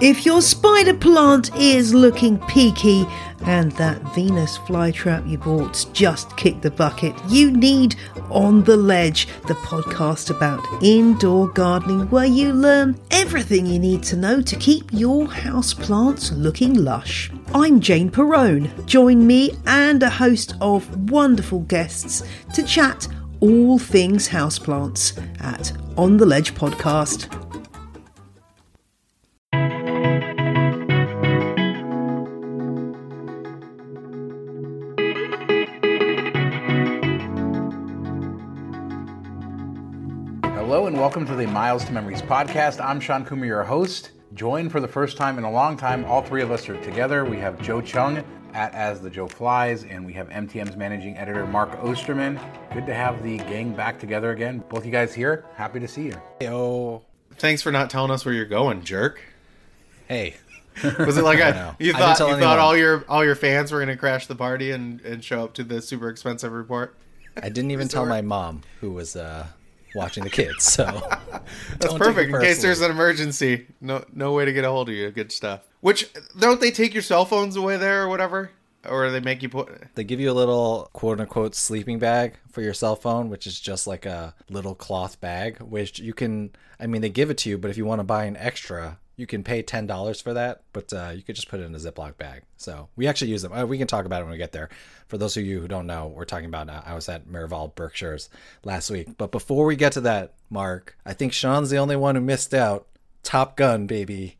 If your spider plant is looking peaky and that Venus flytrap you bought just kicked the bucket, you need On the Ledge, the podcast about indoor gardening where you learn everything you need to know to keep your house plants looking lush. I'm Jane Perrone. Join me and a host of wonderful guests to chat all things houseplants at On the Ledge podcast. And welcome to the Miles to Memories podcast. I'm Sean Coomer, your host. Joined for the first time in a long time, all three of us are together. We have Joe Chung at As the Joe Flies, and we have MTM's managing editor Mark Osterman. Good to have the gang back together again. Both you guys here. Happy to see you. Yo. Thanks for not telling us where you're going, jerk. Hey. Was it like I a, you thought you anyone. thought all your all your fans were gonna crash the party and, and show up to the super expensive report? I didn't even tell my mom who was uh, watching the kids, so That's perfect. In case there's an emergency, no no way to get a hold of you. Good stuff. Which don't they take your cell phones away there or whatever, or they make you put? they give you a little quote unquote sleeping bag for your cell phone, which is just like a little cloth bag, which you can. I mean, they give it to you, but if you want to buy an extra, you can pay ten dollars for that. But uh, you could just put it in a Ziploc bag. So we actually use them. Uh, we can talk about it when we get there. For those of you who don't know, we're talking about. Uh, I was at Miraval Berkshire's last week. But before we get to that, Mark, I think Sean's the only one who missed out. Top Gun, baby,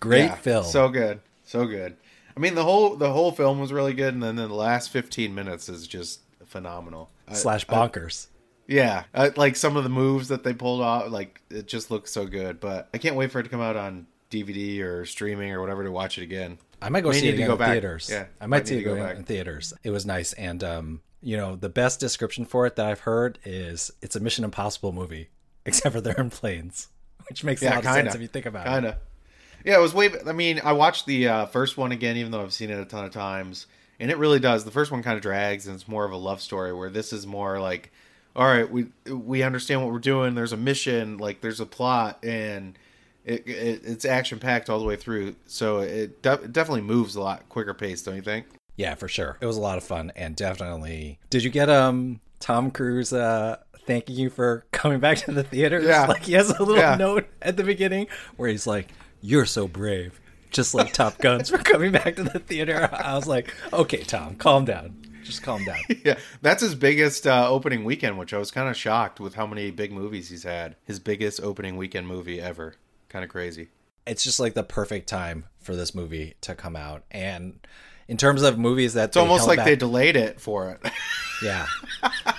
great Yeah, film. So good, so good. I mean the whole the whole film was really good, and then the last 15 minutes is just phenomenal. I- slash I- bonkers. Yeah, uh, like some of the moves that they pulled off, like it just looks so good. But I can't wait for it to come out on DVD or streaming or whatever to watch it again. I might go May see it to go in back. theaters. Yeah, I might might see it go in theaters. It was nice, and um, you know, the best description for it that I've heard is it's a Mission Impossible movie, except for they're in planes, which makes a Yeah, lot of kind sense of. if you think about Kind it. Kind of. Yeah, it was way. I mean, I watched the uh, first one again, even though I've seen it a ton of times, and it really does. The first one kind of drags, and it's more of a love story. Where this is more like, all right, we we understand what we're doing. There's a mission, like there's a plot, and it, it it's action packed all the way through. So it, de- it definitely moves a lot quicker pace, don't you think? Yeah, for sure. It was a lot of fun, and definitely. Did you get um Tom Cruise uh thanking you for coming back to the theater? Yeah. like he has a little Yeah. note at the beginning where he's like, "You're so brave." Just like Top Guns for coming back to the theater. I was like, okay, Tom, calm down. Just calm down. Yeah, that's his biggest uh, opening weekend, which I was kind of shocked with how many big movies he's had. His biggest opening weekend movie ever. Kind of crazy. it's just like the perfect time for this movie to come out. And in terms of movies that It's almost like they delayed it for it. yeah.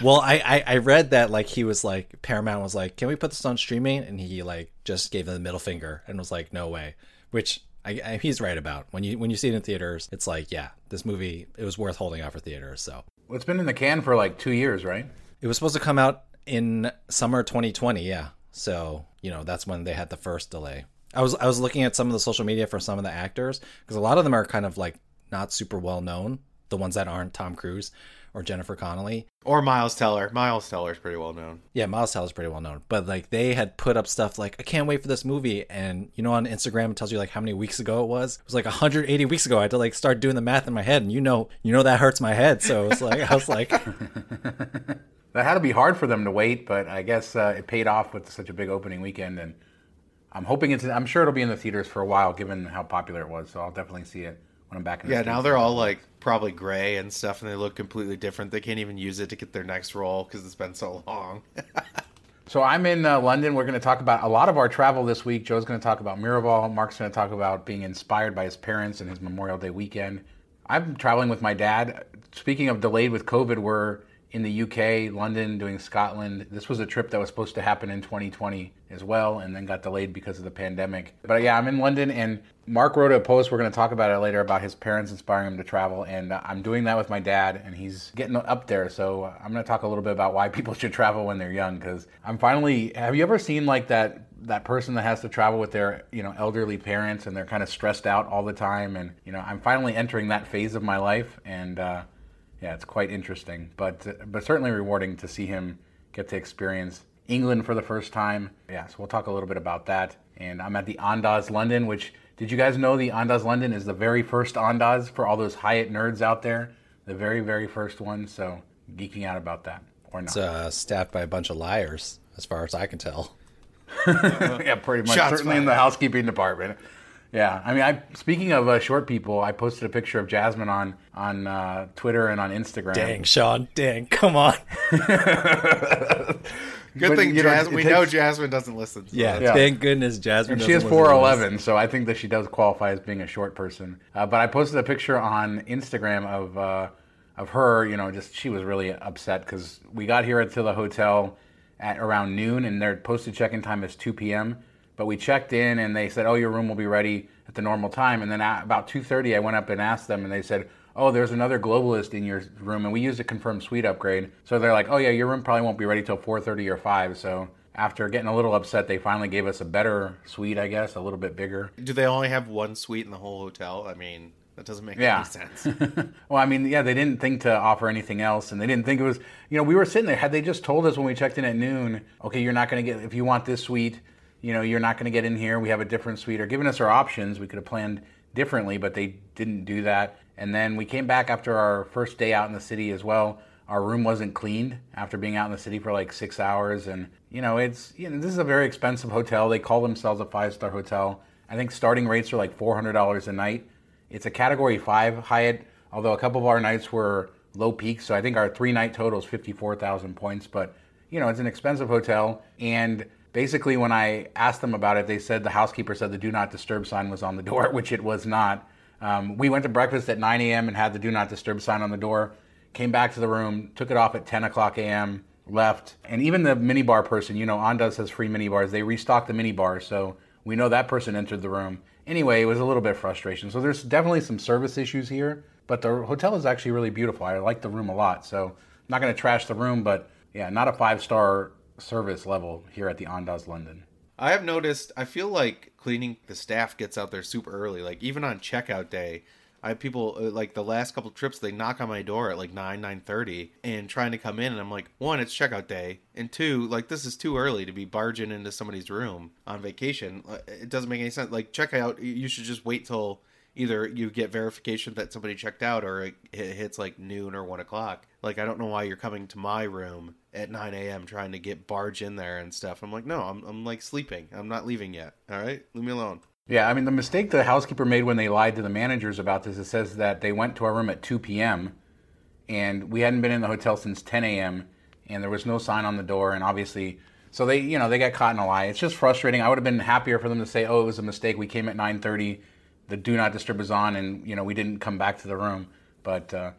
Well, I, I I read that like he was like Paramount was like, can we put this on streaming? And he like just gave them the middle finger and was like, no way. Which I, I he's right about when you when you see it in theaters, it's like yeah, this movie it was worth holding out for theaters. So Well, it's been in the can for like two years, right? it was supposed to come out in summer 2020 yeah so you know that's when they had the first delay i was i was looking at some of the social media for some of the actors because a lot of them are kind of like not super well known the ones that aren't tom cruise or jennifer connelly or Miles Teller. Miles Teller is pretty well known. yeah miles teller is pretty well known but like they had put up stuff like i can't wait for this movie and you know on instagram it tells you like how many weeks ago it was it was like 180 weeks ago i had to like start doing the math in my head and you know you know that hurts my head so it's like i was like That had to be hard for them to wait, but I guess uh, it paid off with such a big opening weekend, and I'm hoping it's. I'm sure it'll be in the theaters for a while, given how popular it was. So I'll definitely see it when I'm back in. Yeah, now they're all like probably gray and stuff, and they look completely different. They can't even use it to get their next role because it's been so long. So I'm in uh, London. We're going to talk about a lot of our travel this week. Joe's going to talk about Miraval. Mark's going to talk about being inspired by his parents and his Memorial Day weekend. I'm traveling with my dad. Speaking of delayed with COVID, we're in the UK, London, doing Scotland. This was a trip that was supposed to happen in 2020 as well, and then got delayed because of the pandemic. But yeah, I'm in London, and Mark wrote a post. We're going to talk about it later about his parents inspiring him to travel, and uh, I'm doing that with my dad, and he's getting up there. So uh, I'm going to talk a little bit about why people should travel when they're young, because I'm finally. Have you ever seen like that? that person that has to travel with their you know elderly parents and they're kind of stressed out all the time and you know i'm finally entering that phase of my life and uh, yeah it's quite interesting but but certainly rewarding to see him get to experience england for the first time yeah so we'll talk a little bit about that and i'm at the andaz london which Did you guys know the Andaz London is the very first Andaz for all those Hyatt nerds out there? The very, very first one. So geeking out about that or not? It's uh, staffed by a bunch of liars, as far as I can tell. yeah, pretty much. Shots Certainly in the housekeeping department. Yeah, I mean, I speaking of uh, short people, I posted a picture of Jasmine on on uh, Twitter and on Instagram. Dang, Sean. Dang, come on. Good But, thing you know, Jasmine. it we takes- know Jasmine doesn't listen. so- Yeah, Yeah. thank goodness Jasmine. And she is doesn't listen to this. 4'11, so I think that she does qualify as being a short person. Uh, but I posted a picture on Instagram of uh, of her, you know, just she was really upset because we got here to the hotel at around noon and their posted check-in time is 2 p.m. But we checked in and they said, oh, your room will be ready at the normal time. And then at about 2.30, I went up and asked them and they said, oh, there's another globalist in your room and we used a confirmed suite upgrade. So they're like, oh, yeah, your room probably won't be ready till 4.30 or 5. So after getting a little upset, they finally gave us a better suite, I guess, a little bit bigger. Do they only have one suite in the whole hotel? I mean, that doesn't make Yeah. any sense. well, I mean, yeah, they didn't think to offer anything else, and they didn't think it was. You know, we were sitting there. Had they just told us when we checked in at noon, okay, you're not going to get if you want this suite, you know, you're not going to get in here. We have a different suite, or given us our options, we could have planned differently, but they didn't do that. And then we came back after our first day out in the city as well. Our room wasn't cleaned after being out in the city for like six hours, and you know, it's you know, this is a very expensive hotel. They call themselves a five star hotel. I think starting rates are like four hundred dollars a night. It's a category five Hyatt, although a couple of our nights were low peaks. So I think our three night total is 54,000 points. But, you know, it's an expensive hotel. And basically, when I asked them about it, they said the housekeeper said the do not disturb sign was on the door, which it was not. Um, we went to breakfast at 9 a.m. and had the do not disturb sign on the door, came back to the room, took it off at 10 o'clock a.m., left. And even the minibar person, you know, Andaz has free minibars. They restocked the minibar. So we know that person entered the room. Anyway, it was a little bit frustration. So there's definitely some service issues here, but the hotel is actually really beautiful. I like the room a lot. So I'm not going to trash the room, but yeah, not a five star service level here at the Andaz London. I have noticed. I feel like cleaning the staff gets out there super early. Like even on checkout day, I have people uh, like the last couple trips they knock on my door at like nine nine thirty and trying to come in, and I'm like, one, it's checkout day, and two, like this is too early to be barging into somebody's room on vacation. It doesn't make any sense. Like checkout, you should just wait till either you get verification that somebody checked out or it it hits like noon or one o'clock. Like I don't know why you're coming to my room at 9 a.m. trying to get barge in there and stuff. I'm like, no, I'm, I'm like sleeping. I'm not leaving yet. All right, leave me alone. Yeah, I mean, the mistake the housekeeper made when they lied to the managers about this, it says that they went to our room at 2 p.m. and we hadn't been in the hotel since 10 a.m. and there was no sign on the door. And obviously, so they, you know, they got caught in a lie. It's just frustrating. I would have been happier for them to say, oh, it was a mistake. We came at 9.30. The do not disturb is on and, you know, we didn't come back to the room. But, uh,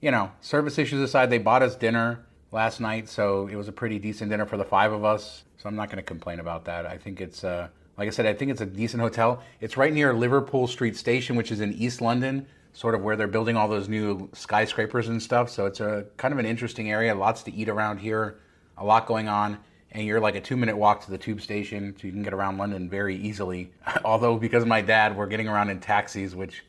you know, service issues aside, they bought us dinner last night. So it was a pretty decent dinner for the five of us. So I'm not going to complain about that. I think it's, uh, like I said, I think it's a decent hotel. It's right near Liverpool Street Station, which is in East London, sort of where they're building all those new skyscrapers and stuff. So it's a kind of an interesting area. Lots to eat around here, a lot going on. And you're like a two minute walk to the tube station, so you can get around London very easily. Although, because of my dad, we're getting around in taxis, which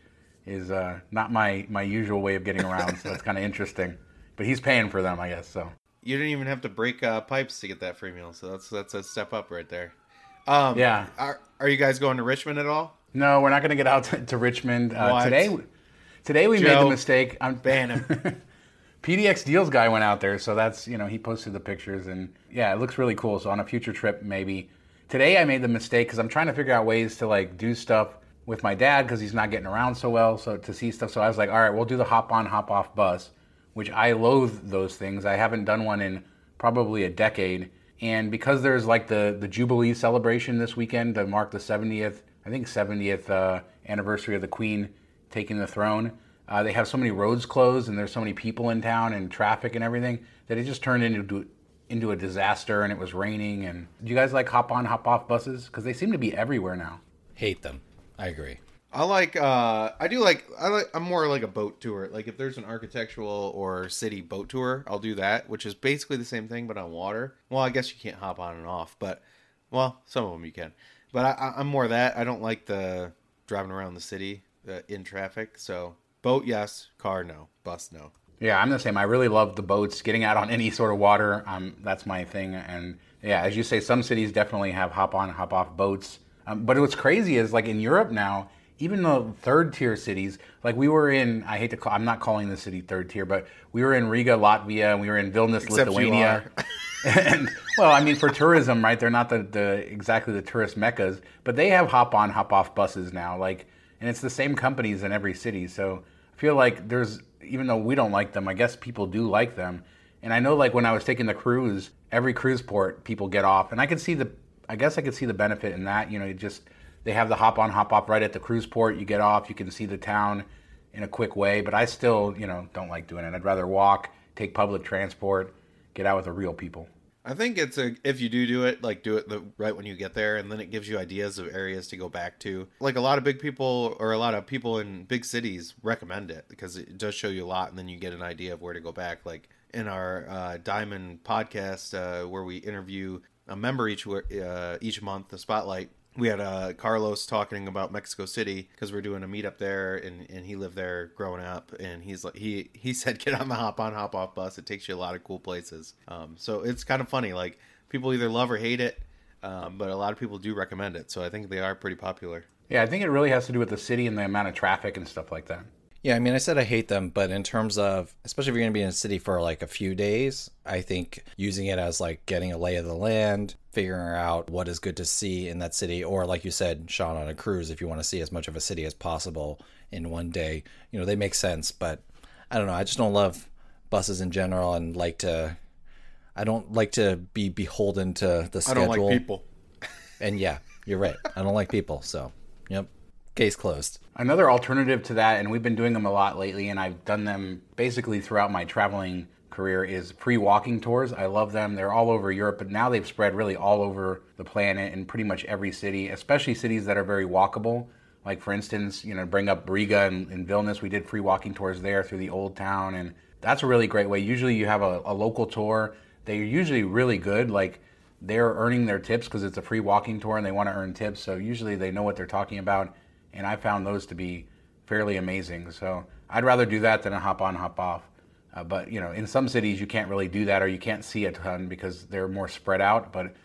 is uh, not my, my usual way of getting around. so it's kind of interesting. But he's paying for them, I guess. So You didn't even have to break uh, pipes to get that free meal, so that's that's a step up right there. Um, Yeah. Are Are you guys going to Richmond at all? no, we're not going to get out to, to Richmond uh, today. Today we made the mistake. I'm ban him. PDX Deals guy went out there, so that's you know he posted the pictures and yeah, it looks really cool. So on a future trip, maybe today I made the mistake because I'm trying to figure out ways to like do stuff with my dad because he's not getting around so well. So to see stuff, so I was like, all right, we'll do the hop on hop off bus, which I loathe those things. I haven't done one in probably a decade, and because there's like the the Jubilee celebration this weekend to mark the 70th, I think 70th uh, anniversary of the Queen taking the throne. Uh, they have so many roads closed and there's so many people in town and traffic and everything that it just turned into into a disaster and it was raining and do you guys like hop on hop off buses because they seem to be everywhere now Hate them. I agree. I like. uh I do like. I like. I'm more like a boat tour. Like if there's an architectural or city boat tour, I'll do that, which is basically the same thing but on water. Well, I guess you can't hop on and off, but well, some of them you can. But I, I, I'm more that. I don't like the driving around the city uh, in traffic. So boat, yes. Car, no. Bus, no. yeah i'm the same i really love the boats getting out on any sort of water um, that's my thing and yeah as you say some cities definitely have hop on hop off boats um, but what's crazy is like in europe now even the third tier cities, like we were in, I hate to call, I'm not calling the city third tier, but we were in Riga, Latvia, and we were in Vilnius, Except Lithuania. and well, I mean, for tourism, right? They're not the, the exactly the tourist meccas, but they have hop on, hop off buses now. Like, and it's the same companies in every city. So I feel like there's, even though we don't like them, I guess people do like them. And I know, like when I was taking the cruise, every cruise port people get off, and I could see the, I guess I could see the benefit in that. You know, you just they have the hop on, hop off right at the cruise port. You get off, you can see the town in a quick way. But I still, you know, don't like doing it. I'd rather walk, take public transport, get out with the real people. I think it's a if you do do it, like do it the right when you get there, and then it gives you ideas of areas to go back to. Like a lot of big people or a lot of people in big cities recommend it because it does show you a lot, and then you get an idea of where to go back. Like in our uh, Diamond podcast, uh, where we interview a member each uh, each month, the Spotlight we had uh, Carlos talking about Mexico City because we're doing a meetup there, and, and he lived there growing up, and he's like he he said get on the hop on hop off bus. It takes you a lot of cool places. Um, so it's kind of funny. Like people either love or hate it, um, but a lot of people do recommend it. So I think they are pretty popular. Yeah, I think it really has to do with the city and the amount of traffic and stuff like that. Yeah, I mean, I said I hate them, but in terms of, especially if you're going to be in a city for like a few days, I think using it as like getting a lay of the land, figuring out what is good to see in that city, or like you said, Sean, on a cruise, if you want to see as much of a city as possible in one day, you know, they make sense. But I don't know, I just don't love buses in general and like to, I don't like to be beholden to the schedule. I don't like people. and yeah, you're right. I don't like people. So, yep. Case closed. Another alternative to that, and we've been doing them a lot lately, and I've done them basically throughout my traveling career, is free walking tours. I love them. They're all over Europe, but now they've spread really all over the planet in pretty much every city, especially cities that are very walkable. Like, for instance, you know, bring up Riga and, and Vilnius. We did free walking tours there through the old town, and that's a really great way. Usually you have a, a local tour. They're usually really good. Like, they're earning their tips because it's a free walking tour and they want to earn tips. So usually they know what they're talking about and I found those to be fairly amazing. So I'd rather do that than a hop on, hop off. Uh, but you know, in some cities you can't really do that, or you can't see a ton because they're more spread out. But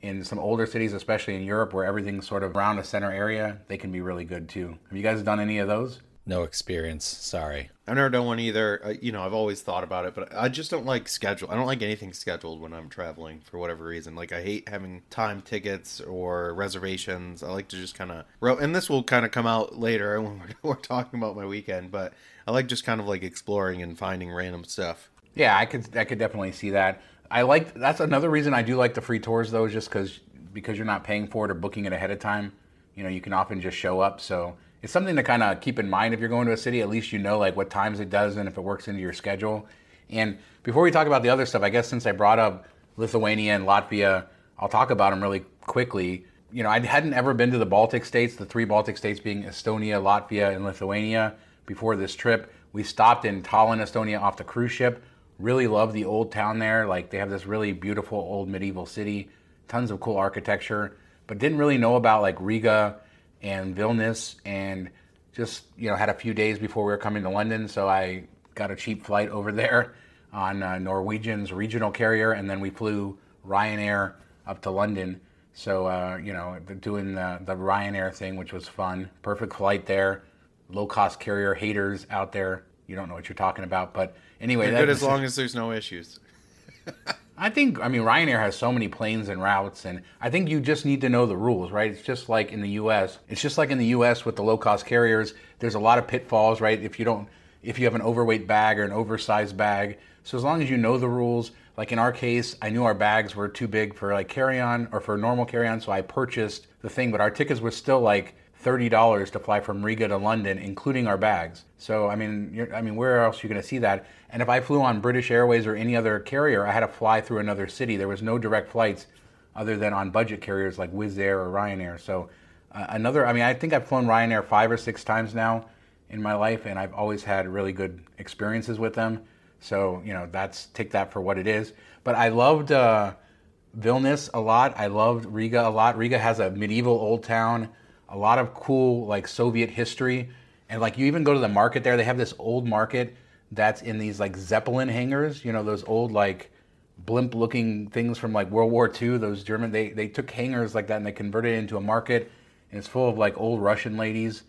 in some older cities, especially in Europe, where everything's sort of around a center area, they can be really good too. Have you guys done any of those? No experience. Sorry. I've never done one either. Uh, you know, I've always thought about it, but I just don't like schedule. I don't like anything scheduled when I'm traveling for whatever reason. Like I hate having time tickets or reservations. I like to just kind of. And this will kind of come out later when we're, we're talking about my weekend, but I like just kind of like exploring and finding random stuff. Yeah, I could. I could definitely see that. I like. That's another reason I do like the free tours though, just because because you're not paying for it or booking it ahead of time. You know, you can often just show up. So it's something to kind of keep in mind if you're going to a city. At least you know like what times it does and if it works into your schedule. And before we talk about the other stuff, I guess since I brought up Lithuania and Latvia, I'll talk about them really quickly. You know, I hadn't ever been to the Baltic states, the three Baltic states being Estonia, Latvia, and Lithuania before this trip. We stopped in Tallinn, Estonia off the cruise ship. Really love the old town there. Like they have this really beautiful old medieval city, tons of cool architecture, but didn't really know about like Riga and Vilnius, and just you know had a few days before we were coming to London, so I got a cheap flight over there on uh, Norwegian's regional carrier, and then we flew Ryanair up to London. So uh, you know, doing the, the Ryanair thing, which was fun. Perfect flight there. Low cost carrier haters out there, you don't know what you're talking about. But anyway, good as long as there's no issues. I think I mean Ryanair has so many planes and routes, and I think you just need to know the rules, right? It's just like in the U.S. It's just like in the U.S. with the low cost carriers. There's a lot of pitfalls, right? If you don't, if you have an overweight bag or an oversized bag, so as long as you know the rules, like in our case, I knew our bags were too big for like carry on or for normal carry on, so I purchased the thing, but our tickets were still like $30 to fly from Riga to London, including our bags. So, I mean, I mean, where else are you going to see that? And if I flew on British Airways or any other carrier, I had to fly through another city. There was no direct flights other than on budget carriers like Wizz Air or Ryanair. So, uh, another, I mean, I think I've flown Ryanair five or six times now in my life, and I've always had really good experiences with them. So, you know, that's take that for what it is. But I loved uh, Vilnius a lot. I loved Riga a lot. Riga has a medieval old town a lot of cool like Soviet history. And like you even go to the market there, they have this old market that's in these like Zeppelin hangars, you know, those old like blimp looking things from like World War II, those German they, they took hangars like that and they converted it into a market and it's full of like old Russian ladies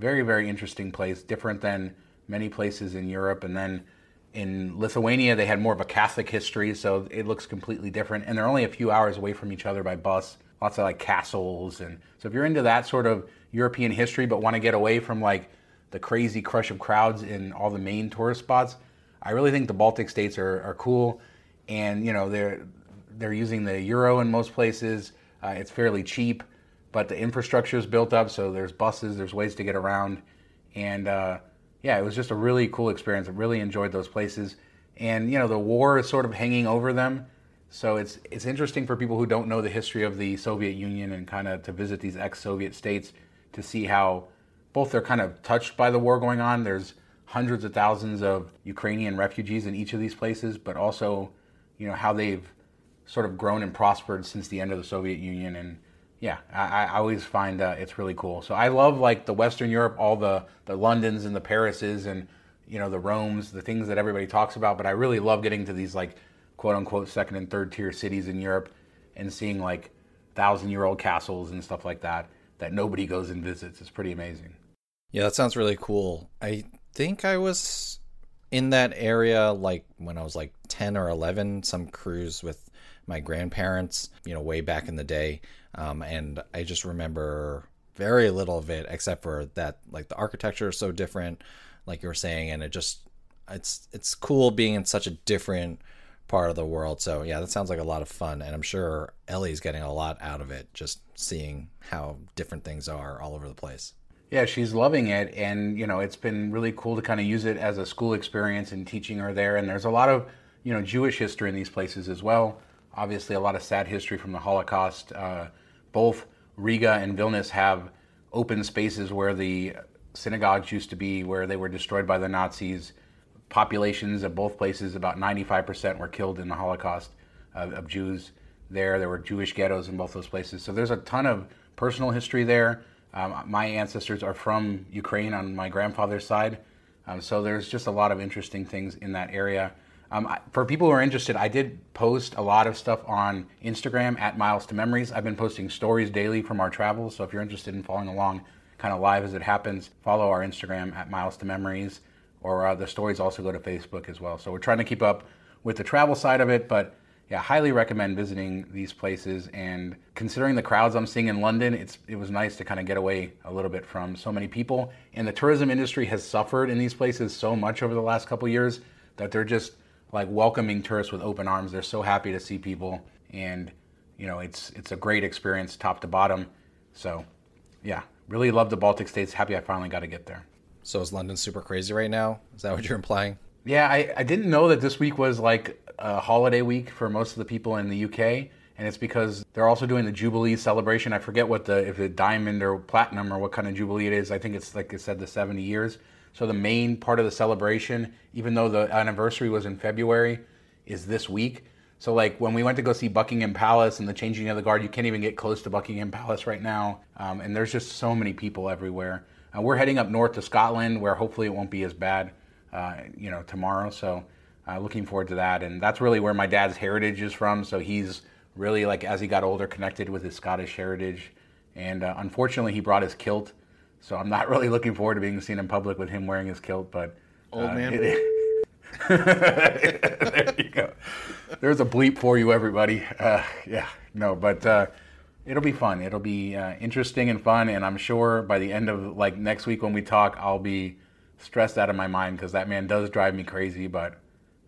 very very interesting place, different than many places in Europe. And then in Lithuania, they had more of a Catholic history, so it looks completely different. And they're only a few hours away from each other by bus. Lots of like castles, and so if you're into that sort of European history, but want to get away from like the crazy crush of crowds in all the main tourist spots, I really think the Baltic states are, are cool. And you know they're they're using the euro in most places. Uh, it's fairly cheap, but the infrastructure is built up, so there's buses, there's ways to get around, and uh, yeah, it was just a really cool experience. I really enjoyed those places, and you know the war is sort of hanging over them, so it's it's interesting for people who don't know the history of the Soviet Union and kind of to visit these ex-Soviet states to see how both they're kind of touched by the war going on. There's hundreds of thousands of Ukrainian refugees in each of these places, but also you know how they've sort of grown and prospered since the end of the Soviet Union and yeah, I, I always find uh, it's really cool. So I love like the Western Europe, all the the Londons and the Parises and you know the Romes, the things that everybody talks about. But I really love getting to these like quote unquote second and third tier cities in Europe and seeing like thousand year old castles and stuff like that that nobody goes and visits. It's pretty amazing. Yeah, that sounds really cool. I think I was in that area like when I was like 10 or 11, some cruise with my grandparents, you know, way back in the day. Um, and I just remember very little of it except for that like the architecture is so different, like you were saying, and it just it's it's cool being in such a different part of the world. So yeah, that sounds like a lot of fun, and I'm sure Ellie's getting a lot out of it just seeing how different things are all over the place. Yeah, she's loving it, and you know it's been really cool to kind of use it as a school experience and teaching her there. And there's a lot of you know Jewish history in these places as well. Obviously, a lot of sad history from the Holocaust. Uh, both Riga and Vilnius have open spaces where the synagogues used to be, where they were destroyed by the Nazis. Populations of both places, about 95% were killed in the Holocaust of, of Jews there. There were Jewish ghettos in both those places. So there's a ton of personal history there. Um, my ancestors are from Ukraine on my grandfather's side. Um, so there's just a lot of interesting things in that area. Um, for people who are interested, I did post a lot of stuff on Instagram at Miles to Memories. I've been posting stories daily from our travels. So if you're interested in following along kind of live as it happens, follow our Instagram at Miles to Memories. Or uh, the stories also go to Facebook as well. So we're trying to keep up with the travel side of it. But yeah, highly recommend visiting these places. And considering the crowds I'm seeing in London, it's it was nice to kind of get away a little bit from so many people. And the tourism industry has suffered in these places so much over the last couple years that they're just like welcoming tourists with open arms. They're so happy to see people, and you know it's it's a great experience top to bottom. So, yeah, really love the Baltic states. Happy I finally got to get there. So is London super crazy right now? Is that what you're implying? Yeah, I, I didn't know that this week was like a holiday week for most of the people in the UK, and it's because they're also doing the Jubilee celebration. I forget what the if it's diamond or platinum or what kind of Jubilee it is. I think it's like I said the 70 years. So the main part of the celebration, even though the anniversary was in February, is this week. So like when we went to go see Buckingham Palace and the changing of the guard, you can't even get close to Buckingham Palace right now. Um, and there's just so many people everywhere. Uh, we're heading up north to Scotland, where hopefully it won't be as bad, uh, you know, tomorrow. So uh, looking forward to that. And that's really where my dad's heritage is from. So he's really like as he got older, connected with his Scottish heritage. And uh, unfortunately, he brought his kilt so I'm not really looking forward to being seen in public with him wearing his kilt. But old uh, man. It, there you go. There's a bleep for you, everybody. Uh, yeah, no, but uh, it'll be fun. It'll be uh, interesting and fun, and I'm sure by the end of like next week when we talk, I'll be stressed out of my mind because that man does drive me crazy. But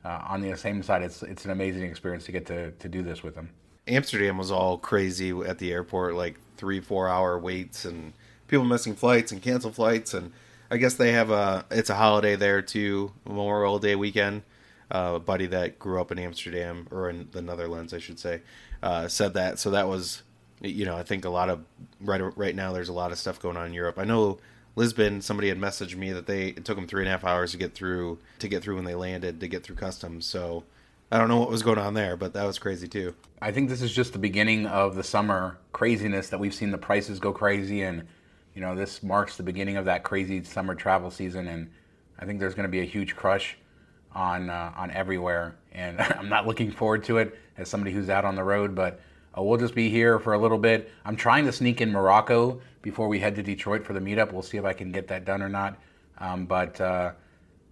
uh, on the same side, it's it's an amazing experience to get to to do this with him. Amsterdam was all crazy at the airport, like three, four hour waits and people missing flights and cancel flights, and I guess they have a it's a holiday there too, Memorial Day weekend. Uh, a buddy that grew up in Amsterdam or in the Netherlands, I should say, uh, said that. So that was, you know, I think a lot of right right now there's a lot of stuff going on in Europe. I know Lisbon. Somebody had messaged me that they it took them three and a half hours to get through to get through when they landed to get through customs. So I don't know what was going on there, but that was crazy too. I think this is just the beginning of the summer craziness that we've seen the prices go crazy and you know, this marks the beginning of that crazy summer travel season, and I think there's going to be a huge crush on uh, on everywhere. And I'm not looking forward to it as somebody who's out on the road, but Uh, we'll just be here for a little bit. I'm trying to sneak in Morocco before we head to Detroit for the meetup. We'll see if I can get that done or not. Um, but uh,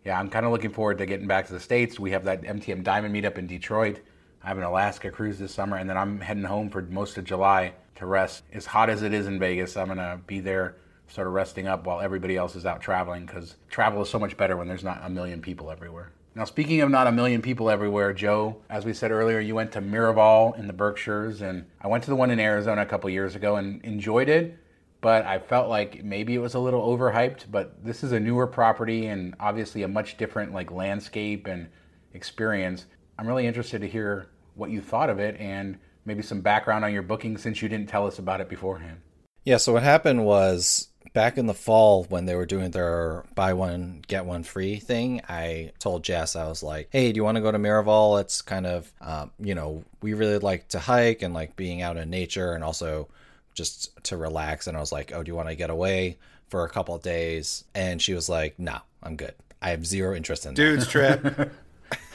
yeah, I'm kind of looking forward to getting back to the States. We have that MTM Diamond meetup in Detroit. I have an Alaska cruise this summer, and then I'm heading home for most of July to rest. As hot as it is in Vegas, I'm going to be there sort of resting up while everybody else is out traveling because travel is so much better when there's not a million people everywhere. Now, speaking of not a million people everywhere, Joe, as we said earlier, you went to Miraval in the Berkshires, and I went to the one in Arizona a couple years ago and enjoyed it, but I felt like maybe it was a little overhyped. But this is a newer property and obviously a much different like landscape and experience. I'm really interested to hear what you thought of it and maybe some background on your booking since you didn't tell us about it beforehand. Yeah, so what happened was back in the fall when they were doing their buy one get one free thing i told jess i was like hey do you want to go to miraval? It's kind of um, you know we really like to hike and like being out in nature and also just to relax. And i was like oh do you want to get away for a couple of days? And she was like no i'm good. I have zero interest in dude's trip.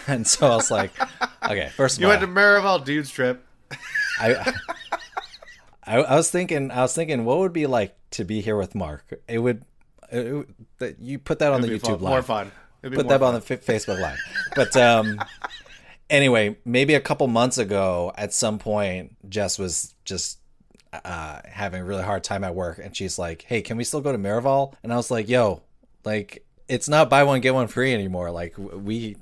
And so i was like okay first of you all went to Miraval dude's trip. I, I I was thinking I was thinking what would be like to be here with Mark. It would, it, you put that on It'd the be YouTube fun- live. more fun It'd be Put that on the F- Facebook live. But um, anyway, maybe a couple months ago, at some point, Jess was just uh, having a really hard time at work, and she's like, "Hey, can we still go to Miraval?" And I was like, "Yo, like." It's not buy one get one free anymore. Like we,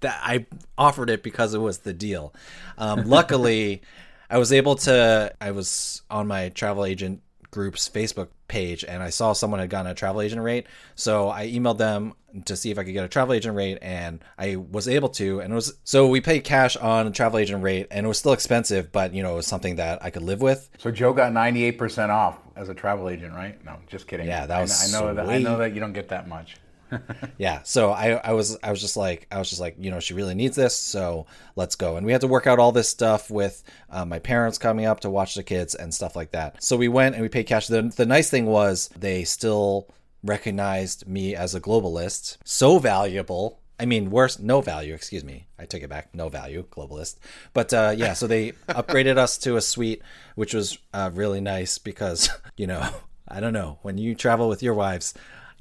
that I offered it because it was the deal. Um, luckily, I was able to. I was on my travel agent group's Facebook page and I saw someone had gotten a travel agent rate. So I emailed them to see if I could get a travel agent rate and I was able to and it was so we paid cash on a travel agent rate and it was still expensive, but you know, it was something that I could live with. So Joe got 98% off as a travel agent, right? No, just kidding. Yeah, that was I know, I know that I know that you don't get that much. Yeah. So I, I was I was just like I was just like, you know, she really needs this, so let's go. And we had to work out all this stuff with uh, my parents coming up to watch the kids and stuff like that. So we went and we paid cash. The the nice thing was they still recognized me as a globalist. So valuable. I mean, worse, no value, excuse me. I took it back. No value, globalist. But uh, yeah, so they upgraded us to a suite, which was uh, really nice because, you know, I don't know, when you travel with your wives,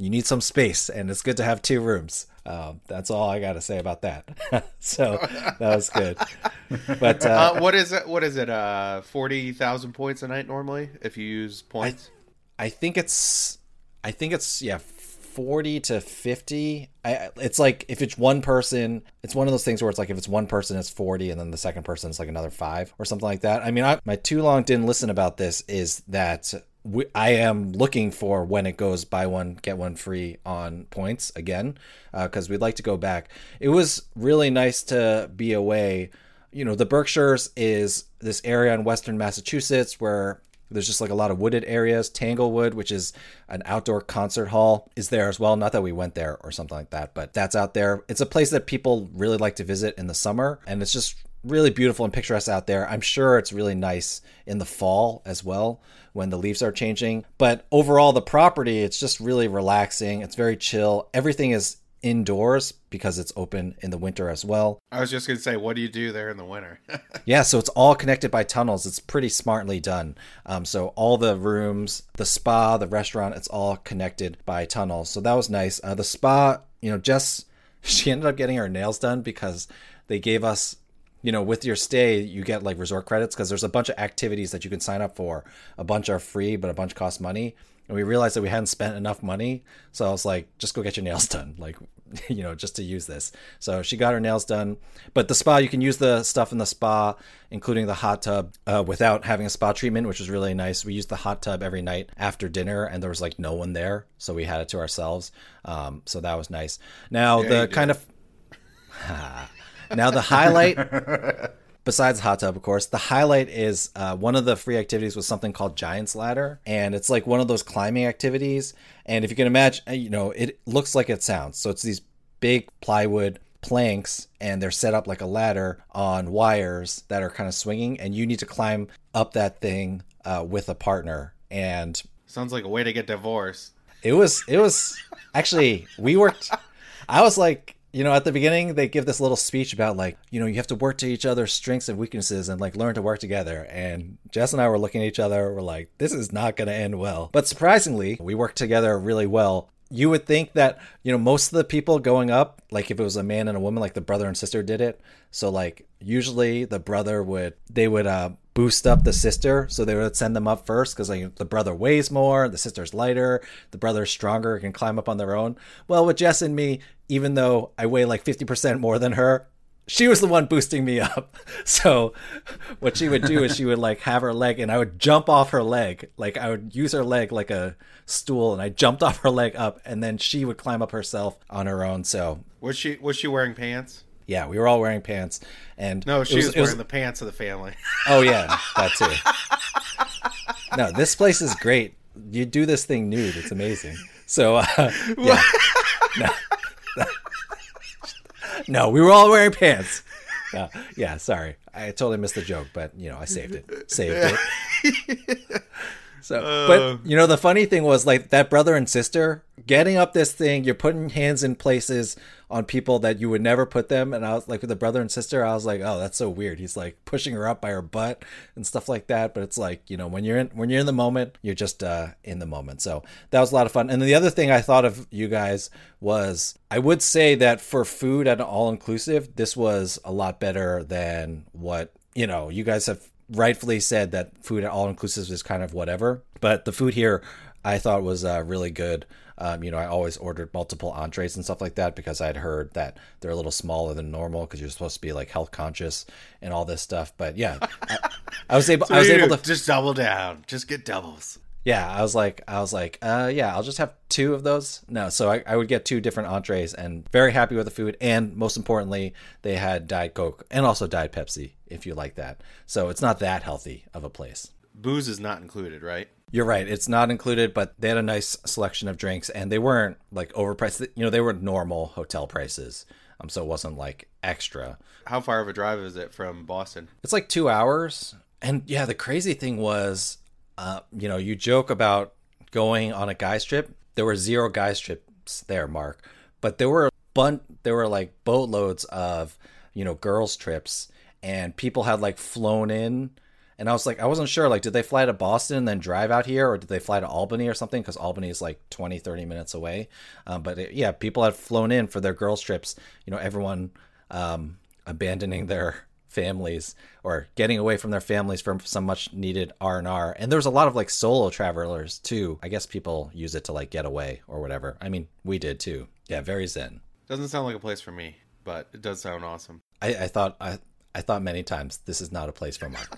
you need some space and it's good to have two rooms. Um, that's all I got to say about that. so that was good. But uh, Uh, what is it? What is it? Uh, forty thousand points a night normally if you use points. I think it's I think it's yeah 40 to 50 I it's like if it's one person it's one of those things where it's like if it's one person it's 40 and then the second person is like another 5 or something like that I mean I, my too long didn't listen about this is that we, I am looking for when it goes buy one get one free on points again uh, because we'd like to go back it was really nice to be away you know the Berkshires is this area in western Massachusetts where there's just like a lot of wooded areas. Tanglewood, which is an outdoor concert hall, is there as well. Not that we went there or something like that, but that's out there. It's a place that people really like to visit in the summer, and it's just really beautiful and picturesque out there. I'm sure it's really nice in the fall as well when the leaves are changing. But overall, the property, it's just really relaxing. It's very chill. Everything is indoors because it's open in the winter as well. I was just gonna say, what do you do there in the winter? Yeah, so it's all connected by tunnels. It's pretty smartly done. Um, so all the rooms, the spa, the restaurant, it's all connected by tunnels. So that was nice. Uh, the spa, you know, Jess, she ended up getting her nails done because they gave us, you know, with your stay, you get like resort credits because there's a bunch of activities that you can sign up for. A bunch are free, but a bunch cost money. And we realized that we hadn't spent enough money. So I was like, just go get your nails done. Like, you know, just to use this. So she got her nails done. But the spa, you can use the stuff in the spa, including the hot tub, uh, without having a spa treatment, which was really nice. We used the hot tub every night after dinner, and there was like no one there. So we had it to ourselves. Um, so that was nice. Now, Yeah, the kind of. now, the highlight besides hot tub, of course, the highlight is uh, one of the free activities was something called Giant's Ladder, and it's like one of those climbing activities. And if you can imagine, uh, you know, it looks like it sounds. So it's these big plywood planks, and they're set up like a ladder on wires that are kind of swinging, and you need to climb up that thing uh, with a partner. And Sounds like a way to get divorced. it was, it was actually we worked. I was like, you know, at the beginning, they give this little speech about like, you know, you have to work to each other's strengths and weaknesses and like learn to work together. And Jess and I were looking at each other, we're like, this is not going to end well. But surprisingly, we worked together really well. You would think that, you know, most of the people going up, like if it was a man and a woman, like the brother and sister did it. So, like, usually the brother would, they would, uh, boost up the sister so they would send them up first because like the brother weighs more the sister's lighter the brother's stronger can climb up on their own. Well with jess and me even though i weigh like 50% more than her she was the one boosting me up. So what she would do is she would like have her leg and i would jump off her leg. Like i would use her leg like a stool and i jumped off her leg up and then she would climb up herself on her own so. Was she was she wearing pants? Yeah we were all wearing pants and No, she was, it wearing the pants of the family. Oh yeah, that too. No, this place is great. You do this thing nude; it's amazing. So uh, yeah, no. no, we were all wearing pants. No, yeah, sorry, I totally missed the joke, but you know, I saved it. Saved it. So, but you know, the funny thing was like that brother and sister getting up this thing. You're putting hands in places on people that you would never put them. And I was like, with the brother and sister, I was like, oh, that's so weird. He's like pushing her up by her butt and stuff like that. But it's like, you know, when you're in when you're in the moment, you're just uh, in the moment. So that was a lot of fun. And then the other thing I thought of you guys was I would say that for food at all inclusive, this was a lot better than what you know you guys have rightfully said that food at all inclusive is kind of whatever, but the food here I thought was uh, really good. Um, you know, I always ordered multiple entrees and stuff like that because I'd heard that they're a little smaller than normal because you're supposed to be like health conscious and all this stuff. But yeah, I, I was able. I was able to just double down. Just get doubles. yeah, I was like, I was like, uh, yeah, I'll just have two of those. No, so I, I would get two different entrees and very happy with the food. And most importantly, they had Diet Coke and also Diet Pepsi if you like that. So it's not that healthy of a place. Booze is not included, right? You're right. It's not included, but they had a nice selection of drinks and they weren't like overpriced. You know, they were normal hotel prices. Um, so it wasn't like extra. How far of a drive is it from Boston? It's like two hours. And yeah, the crazy thing was, uh, you know, you joke about going on a guys trip. There were zero guys trips there, Mark, but there were a bunch. There were like boatloads of, you know, girls trips, and people had like flown in. And I was like, I wasn't sure. Like, did they fly to Boston and then drive out here, or did they fly to Albany or something? Because Albany is like 20, 30 minutes away. Um, but it, yeah, people had flown in for their girls' trips. You know, everyone um, abandoning their families or getting away from their families for some much needed R&R. And there's a lot of like solo travelers too. I guess people use it to like get away or whatever. I mean, we did too. Yeah, very zen. Doesn't sound like a place for me, but it does sound awesome. I, I thought I I thought many times this is not a place for Mark.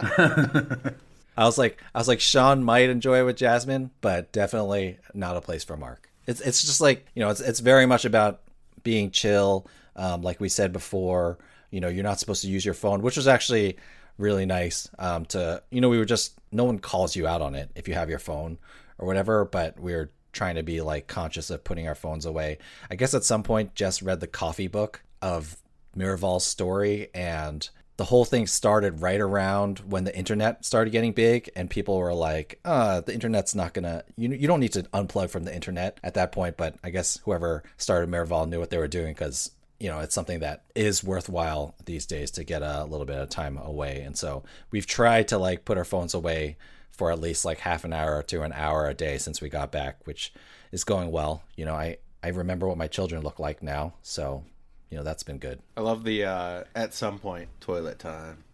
I was like I was like Sean might enjoy it with Jasmine, but definitely not a place for Mark. It's it's just like you know it's it's very much about being chill. Um, like we said before, you know you're not supposed to use your phone, which was actually really nice. Um, to you know we were just no one calls you out on it if you have your phone or whatever, but we are trying to be like conscious of putting our phones away. I guess at some point Jess read the coffee book of Miraval's story and the whole thing started right around when the internet started getting big and people were like uh the internet's not gonna you, you don't need to unplug from the internet at that point but i guess whoever started miraval knew what they were doing because you know it's something that is worthwhile these days to get a little bit of time away and so we've tried to like put our phones away for at least like half an hour to an hour a day since we got back which is going well you know i i remember what my children look like now so you know that's been good I love the uh, at some point toilet time.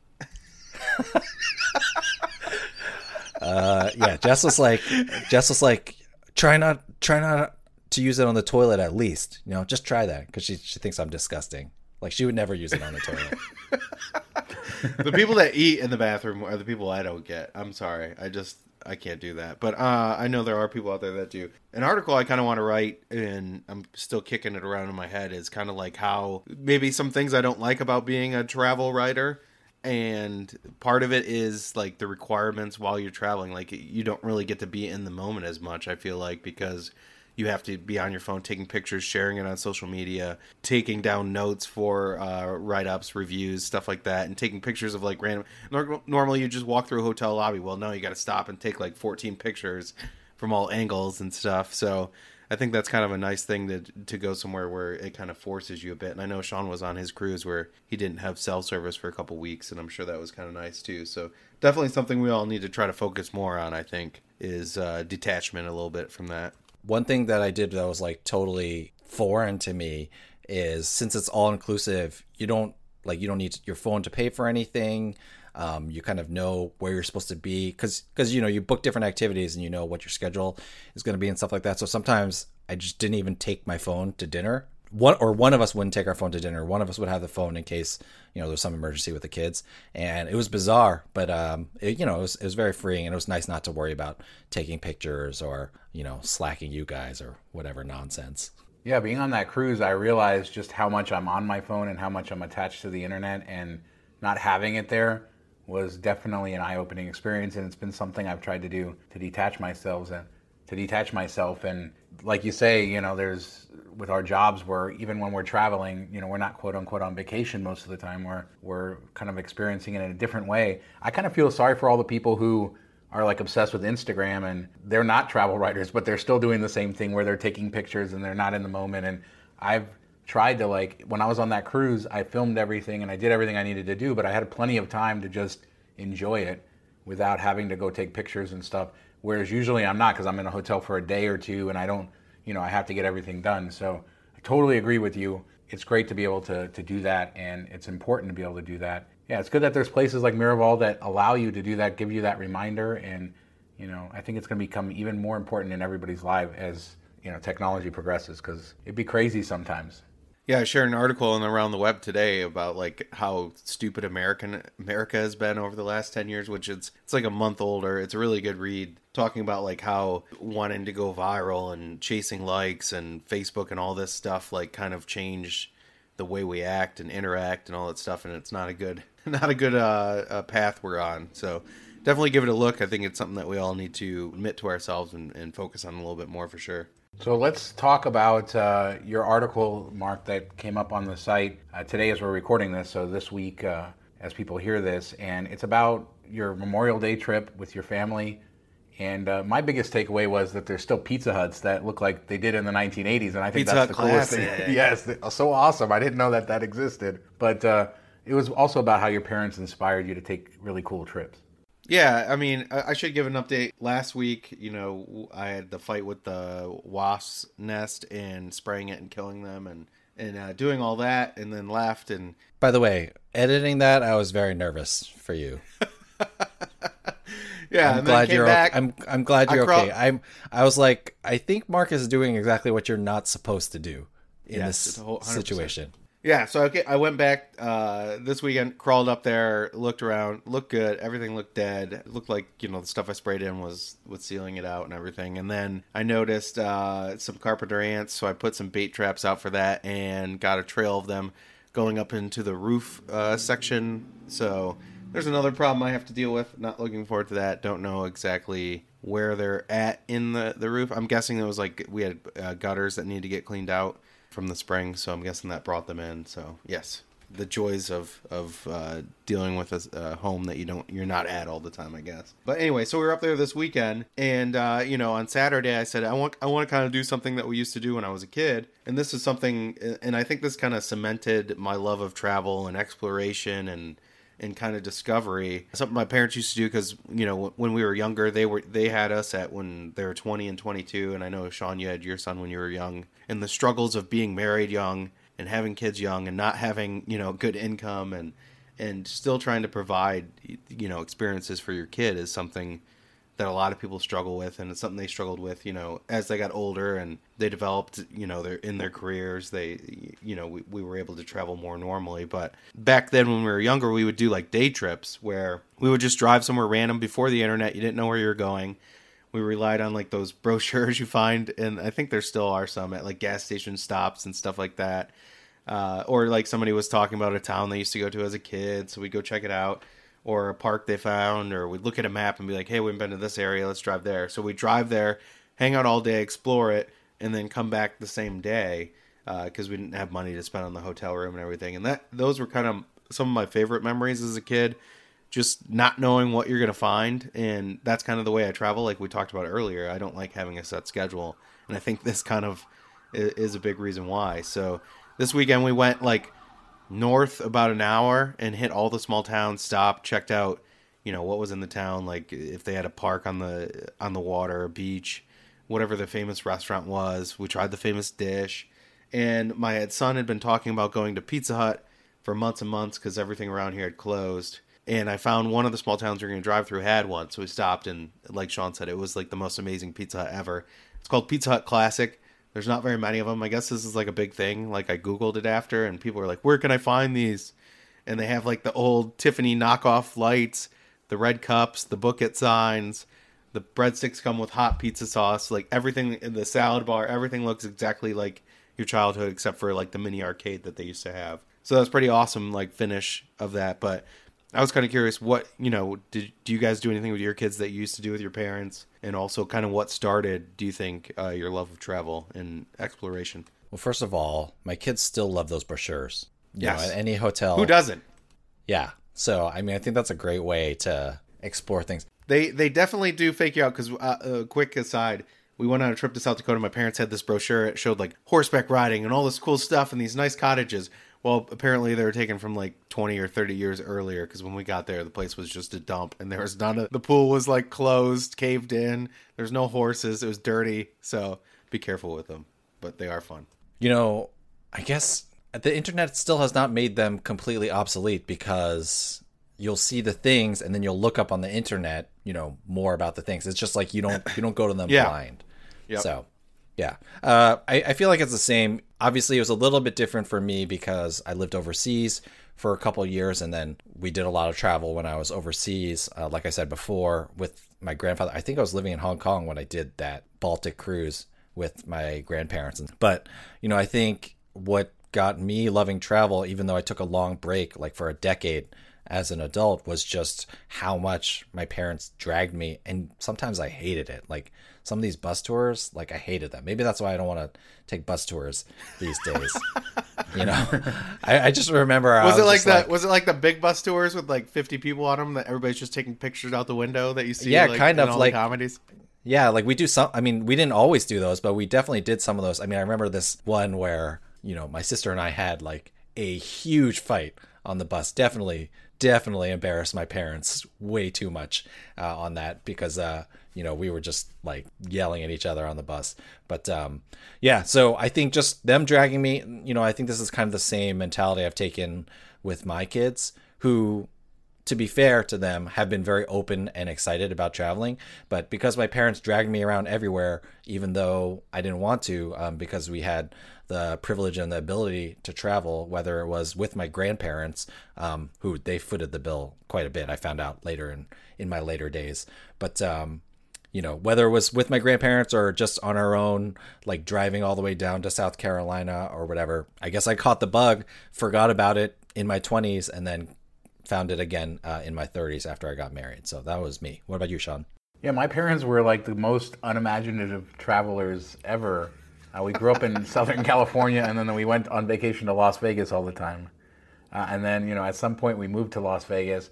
uh yeah jess was like jess was like try not try not to use it on the toilet at least you know just try that because she, she thinks i'm disgusting like she would never use it on the toilet the people that eat in the bathroom are the people I don't get. I'm sorry. I just I can't do that. But uh, I know there are people out there that do. An article I kind of want to write, and I'm still kicking it around in my head, is kind of like how maybe some things I don't like about being a travel writer. And part of it is like the requirements while you're traveling. Like you don't really get to be in the moment as much, I feel like, because you have to be on your phone taking pictures, sharing it on social media, taking down notes for uh, write ups, reviews, stuff like that, and taking pictures of like random. Normally, you just walk through a hotel lobby. Well, no, you got to stop and take like 14 pictures from all angles and stuff. So I think that's kind of a nice thing to to go somewhere where it kind of forces you a bit. And I know Sean was on his cruise where he didn't have cell service for a couple weeks, and I'm sure that was kind of nice too. So definitely something we all need to try to focus more on. I think is uh, detachment a little bit from that. One thing that I did that was like totally foreign to me is since it's all inclusive, you don't like you don't need your phone to pay for anything. Um, you kind of know where you're supposed to be because because you know you book different activities and you know what your schedule is going to be and stuff like that. So sometimes I just didn't even take my phone to dinner. One or one of us wouldn't take our phone to dinner. One of us would have the phone in case you know there's some emergency with the kids, and it was bizarre, but um, it, you know it was it was very freeing and it was nice not to worry about taking pictures or you know slacking you guys or whatever nonsense. Yeah, being on that cruise, I realized just how much I'm on my phone and how much I'm attached to the internet, and not having it there was definitely an eye-opening experience. And it's been something I've tried to do to detach myself and to detach myself. And like you say, you know, there's with our jobs where even when we're traveling, you know, we're not quote unquote on vacation most of the time. We're we're kind of experiencing it in a different way. I kind of feel sorry for all the people who are like obsessed with Instagram and they're not travel writers, but they're still doing the same thing where they're taking pictures and they're not in the moment. And I've tried to like when I was on that cruise, I filmed everything and I did everything I needed to do, but I had plenty of time to just enjoy it without having to go take pictures and stuff. Whereas usually I'm not because I'm in a hotel for a day or two and I don't, you know, I have to get everything done. So I totally agree with you. It's great to be able to, to do that and it's important to be able to do that yeah, it's good that there's places like Miraval that allow you to do that, give you that reminder, and you know, I think it's going to become even more important in everybody's life as you know technology progresses because it'd be crazy sometimes. Yeah, I shared an article in around the web today about like how stupid American America has been over the last ten years, which it's it's like a month older. It's a really good read, talking about like how wanting to go viral and chasing likes and Facebook and all this stuff like kind of changed the way we act and interact and all that stuff, and it's not a good not a good uh, path we're on. So definitely give it a look. I think it's something that we all need to admit to ourselves and, and focus on a little bit more for sure. So let's talk about uh, your article, Mark, that came up on the site uh, today as we're recording this. So this week, uh, as people hear this, and it's about your Memorial Day trip with your family. And uh, my biggest takeaway was that there's still Pizza Huts that look like they did in the 1980s, and I think Pizza that's Hut the coolest classic. thing. yes, so awesome. I didn't know that that existed, but uh, it was also about how your parents inspired you to take really cool trips. Yeah, I mean, I should give an update. Last week, you know, I had the fight with the wasp's nest and spraying it and killing them and and uh, doing all that, and then left and By the way, editing that, I was very nervous for you. yeah, I'm and then glad came you're. back. Okay. I'm I'm glad you're okay. I'm. I was like, I think Mark is doing exactly what you're not supposed to do in Yes, this whole- 100%. situation. Yeah, so okay, I went back uh, this weekend, crawled up there, looked around, looked good. Everything looked dead. It looked like you know the stuff I sprayed in was was sealing it out and everything. And then I noticed uh, some carpenter ants, so I put some bait traps out for that and got a trail of them going up into the roof uh, section. So there's another problem I have to deal with. Not looking forward to that. Don't know exactly where they're at in the the roof. I'm guessing it was like we had uh, gutters that need to get cleaned out from the spring, so I'm guessing that brought them in. So yes, the joys of of uh, dealing with a, a home that you don't you're not at all the time, I guess. But anyway, so we were up there this weekend, and uh, you know, on Saturday I said I want I want to kind of do something that we used to do when I was a kid, and this is something, and I think this kind of cemented my love of travel and exploration and and kind of discovery. Something my parents used to do because you know when we were younger, they were they had us at when they were twenty and twenty two, and I know Sean, you had your son when you were young, and the struggles of being married young and having kids young and not having you know good income and and still trying to provide you know experiences for your kid is something that a lot of people struggle with and it's something they struggled with you know as they got older and they developed you know their in their careers they you know we, we were able to travel more normally. But back then when we were younger we would do like day trips where we would just drive somewhere random before the internet. You didn't know where you were going. We relied on like those brochures you find and i think there still are some at like gas station stops and stuff like that. Uh, or like somebody was talking about a town they used to go to as a kid so we'd go check it out or a park they found, or we'd look at a map and be like, hey, we've been to this area, let's drive there. So we drive there, hang out all day, explore it, and then come back the same day uh, because we didn't have money to spend on the hotel room and everything. And that those were kind of some of my favorite memories as a kid, just not knowing what you're going to find. And that's kind of the way I travel, like we talked about earlier. I don't like having a set schedule. And I think this kind of is a big reason why. So this weekend we went like north about an hour and hit all the small towns, stopped, checked out, you know, what was in the town, like if they had a park on the on the water, a beach, whatever the famous restaurant was. We tried the famous dish. And my son had been talking about going to Pizza Hut for months and months because everything around here had closed. And I found one of the small towns we are going to drive through had one. So we stopped, and like Sean said, it was like the most amazing Pizza Hut ever. It's called Pizza Hut Classic. There's not very many of them. I guess this is like a big thing. Like I Googled it after, and people were like, where can I find these? And they have like the old Tiffany knockoff lights, the red cups, the book it signs. The breadsticks come with hot pizza sauce. Like everything in the salad bar, everything looks exactly like your childhood except for like the mini arcade that they used to have. So that's pretty awesome, like finish of that. But I was kind of curious, what you know, did do you guys do anything with your kids that you used to do with your parents, and also kind of what started? Do you think uh, your love of travel and exploration? Well, first of all, my kids still love those brochures. You Yes. know, at any hotel. Who doesn't? Yeah. So I mean, I think that's a great way to explore things. They they definitely do fake you out. Because uh, uh, quick aside, we went on a trip to South Dakota. My parents had this brochure. It showed like horseback riding and all this cool stuff and these nice cottages. Well, apparently they were taken from like 20 or 30 years earlier because when we got there, the place was just a dump and there was none of the pool was like closed, caved in. There's no horses. It was dirty. So be careful with them, but they are fun. You know, I guess the internet still has not made them completely obsolete because you'll see the things and then you'll look up on the internet, you know, more about the things. It's just like you don't you don't go to them Yeah. blind. Yep. So, yeah, uh, I, I feel like it's the same. Obviously, it was a little bit different for me because I lived overseas for a couple years, and then we did a lot of travel when I was overseas. Uh, like I said before, with my grandfather, I think I was living in Hong Kong when I did that Baltic cruise with my grandparents. But you know, I think what got me loving travel, even though I took a long break, like for a decade as an adult, was just how much my parents dragged me, and sometimes I hated it. Like some of these bus tours, like I hated them. Maybe that's why I don't want to take bus tours these days. you know, I, I just remember I Was, it like that? was it like the big bus tours with like 50 people on them that everybody's just taking pictures out the window that you see? Yeah, like, kind in of like- comedies. Yeah, like we do some. I mean, we didn't always do those, but we definitely did some of those. I mean, I remember this one where you know my sister and I had like a huge fight on the bus. Definitely, definitely embarrassed my parents way too much uh, on that because uh, you know we were just like yelling at each other on the bus. But um, yeah, so I think just them dragging me. You know, I think this is kind of the same mentality I've taken with my kids who to be fair to them, have been very open and excited about traveling. But because my parents dragged me around everywhere, even though I didn't want to, um, because we had the privilege and the ability to travel, whether it was with my grandparents, um, who they footed the bill quite a bit. I found out later in in my later days, but. Um, you know, whether it was with my grandparents or just on our own, like driving all the way down to South Carolina or whatever. I guess I caught the bug, forgot about it in my 20s, and then found it again uh, in my 30s after I got married. So that was me. What about you, Sean? Yeah, my parents were like the most unimaginative travelers ever. Uh, we grew up in Southern California, and then we went on vacation to Las Vegas all the time. Uh, and then, you know, at some point we moved to Las Vegas,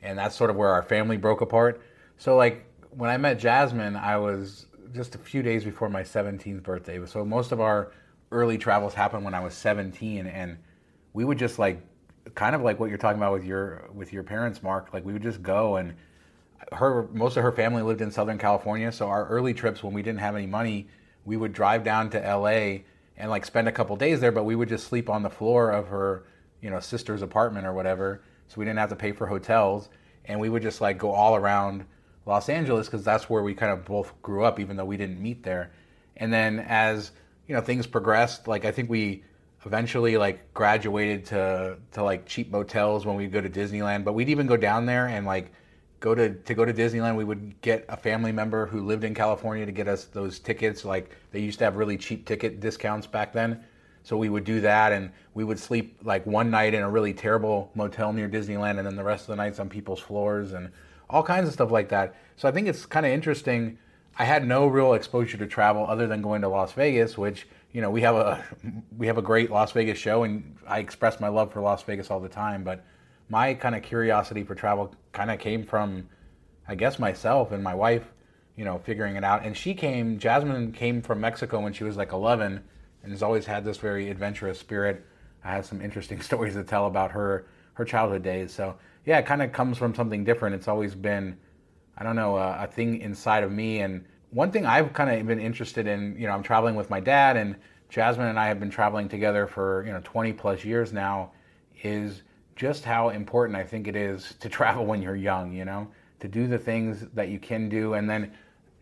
and that's sort of where our family broke apart. So, like, when I met Jasmine, I was just a few days before my 17th birthday. So, most of our early travels happened when I was 17, and we would just like, kind of like what you're talking about with your with your parents, Mark. Like, we would just go and her most of her family lived in Southern California, so our early trips when we didn't have any money, we would drive down to LA and like spend a couple days there, but we would just sleep on the floor of her, you know, sister's apartment or whatever, so we didn't have to pay for hotels, and we would just like go all around Los Angeles because that's where we kind of both grew up, even though we didn't meet there. And then as you know things progressed, like I think we eventually like graduated to to like cheap motels when we'd go to Disneyland, but we'd even go down there and like go to to go to Disneyland, we would get a family member who lived in California to get us those tickets. Like they used to have really cheap ticket discounts back then, so we would do that, and we would sleep like one night in a really terrible motel near Disneyland, and then the rest of the nights on people's floors and all kinds of stuff like that. So I think it's kind of interesting. I had no real exposure to travel other than going to Las Vegas, which you know we have a we have a great Las Vegas show, and I express my love for Las Vegas all the time, but my kind of curiosity for travel kind of came from, I guess, myself and my wife, you know, figuring it out. And she came, Jasmine came from Mexico when she was like 11 and has always had this very adventurous spirit. I have some interesting stories to tell about her her childhood days. So yeah, it kind of comes from something different. It's always been, I don't know, a, a thing inside of me. And one thing I've kind of been interested in, you know, I'm traveling with my dad, and Jasmine and I have been traveling together for you know 20 plus years now. Is just how important I think it is to travel when you're young. You know, to do the things that you can do, and then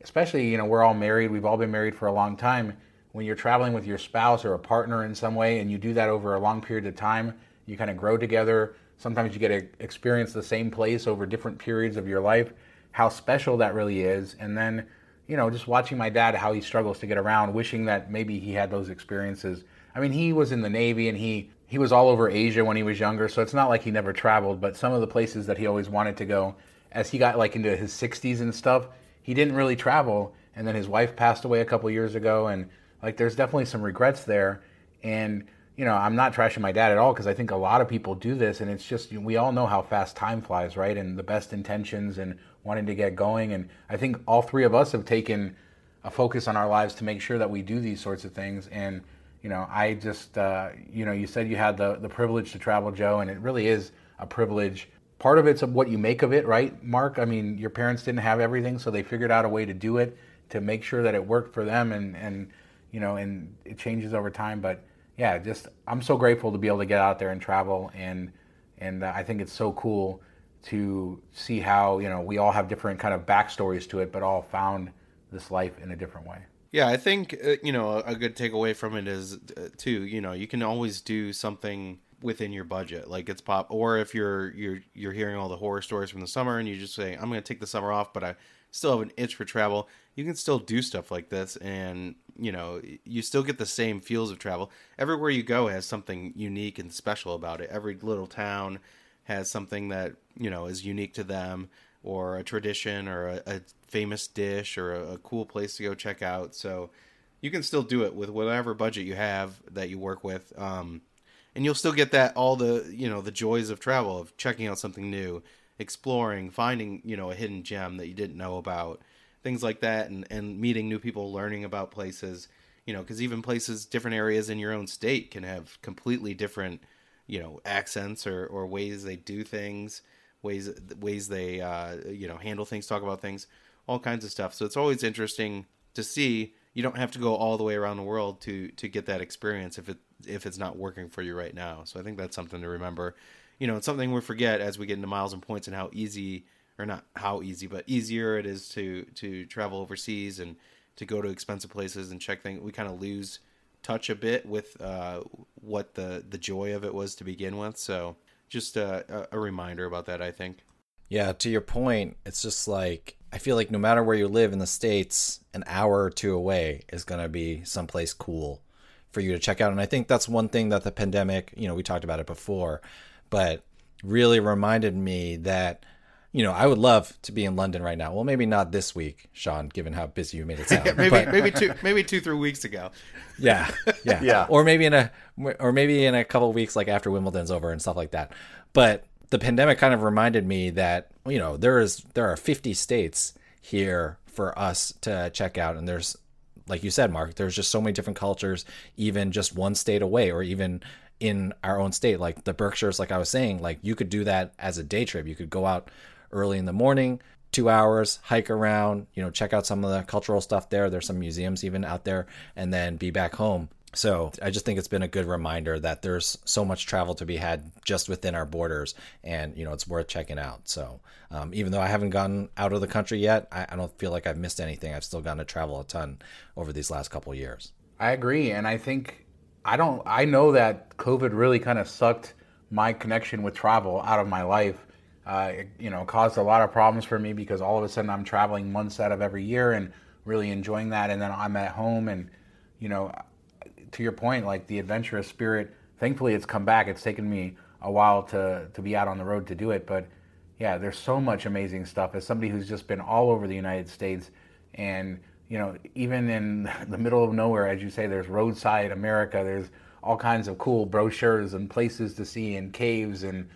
especially you know we're all married. We've all been married for a long time when you're traveling with your spouse or a partner in some way and you do that over a long period of time, you kind of grow together. Sometimes you get to experience the same place over different periods of your life, how special that really is. And then, you know, just watching my dad, how he struggles to get around, wishing that maybe he had those experiences. I mean, he was in the Navy and he, he was all over Asia when he was younger, so it's not like he never traveled, but some of the places that he always wanted to go, as he got like into his 60s and stuff, he didn't really travel. And then his wife passed away a couple years ago, and like there's definitely some regrets there. And you know, I'm not trashing my dad at all because I think a lot of people do this, and it's just we all know how fast time flies, right? And the best intentions and wanting to get going. And I think all three of us have taken a focus on our lives to make sure that we do these sorts of things. And you know, I just uh, you know, you said you had the the privilege to travel, Joe, and it really is a privilege. Part of it's what you make of it, right, Mark? I mean, your parents didn't have everything, so they figured out a way to do it to make sure that it worked for them and and you know, and it changes over time. But yeah, just I'm so grateful to be able to get out there and travel, and and uh, I think it's so cool to see how you know we all have different kind of backstories to it, but all found this life in a different way. Yeah, I think uh, you know a good takeaway from it is uh, too. You know, you can always do something within your budget, like it's pop. Or if you're you're you're hearing all the horror stories from the summer, and you just say, "I'm going to take the summer off," but I still have an itch for travel. You can still do stuff like this, and you know you still get the same feels of travel. Everywhere you go has something unique and special about it. Every little town has something that you know is unique to them, or a tradition, or a, a famous dish, or a, a cool place to go check out. So you can still do it with whatever budget you have that you work with. Um, and you'll still get that all the you know the joys of travel of checking out something new exploring, finding, you know, a hidden gem that you didn't know about, things like that, and, and meeting new people, learning about places, you know, because even places, different areas in your own state can have completely different, you know, accents or, or ways they do things, ways ways they, uh, you know, handle things, talk about things, all kinds of stuff. So it's always interesting to see. You don't have to go all the way around the world to to get that experience if it if it's not working for you right now. So I think that's something to remember you know, it's something we forget as we get into miles and points and how easy or not how easy, but easier it is to to travel overseas and to go to expensive places and check things. We kind of lose touch a bit with uh, what the the joy of it was to begin with. So just a, a reminder about that, I think. Yeah, to your point, it's just like I feel like no matter where you live in the states, an hour or two away is going to be someplace cool for you to check out. And I think that's one thing that the pandemic, you know, we talked about it before, but really reminded me that you know, I would love to be in London right now. Well, maybe not this week, Sean, given how busy you made it sound. maybe but, maybe two maybe two three weeks ago. Yeah, yeah, yeah. Or maybe in a or maybe in a couple weeks, like after Wimbledon's over and stuff like that. But the pandemic kind of reminded me that you know there is there are 50 states here for us to check out, and there's like you said, Mark, there's just so many different cultures, even just one state away, or even in our own state. Like the Berkshires, like I was saying, like you could do that as a day trip. You could go out early in the morning, two hours, hike around, you know, check out some of the cultural stuff there. There's some museums even out there, and then be back home. So I just think it's been a good reminder that there's so much travel to be had just within our borders, and you know it's worth checking out. So um, even though I haven't gotten out of the country yet, I, I, don't feel like I've missed anything. I've still gotten to travel a ton over these last couple years. I agree, and I think I don't. I know that COVID really kind of sucked my connection with travel out of my life. Uh, it, you know, caused a lot of problems for me because all of a sudden I'm traveling months out of every year and really enjoying that, and then I'm at home and you know, to your point, like the adventurous spirit. Thankfully, it's come back. It's taken me a while to to be out on the road to do it, but yeah, there's so much amazing stuff. As somebody who's just been all over the United States and you know, even in the middle of nowhere, as you say, there's roadside America. There's all kinds of cool brochures and places to see and caves and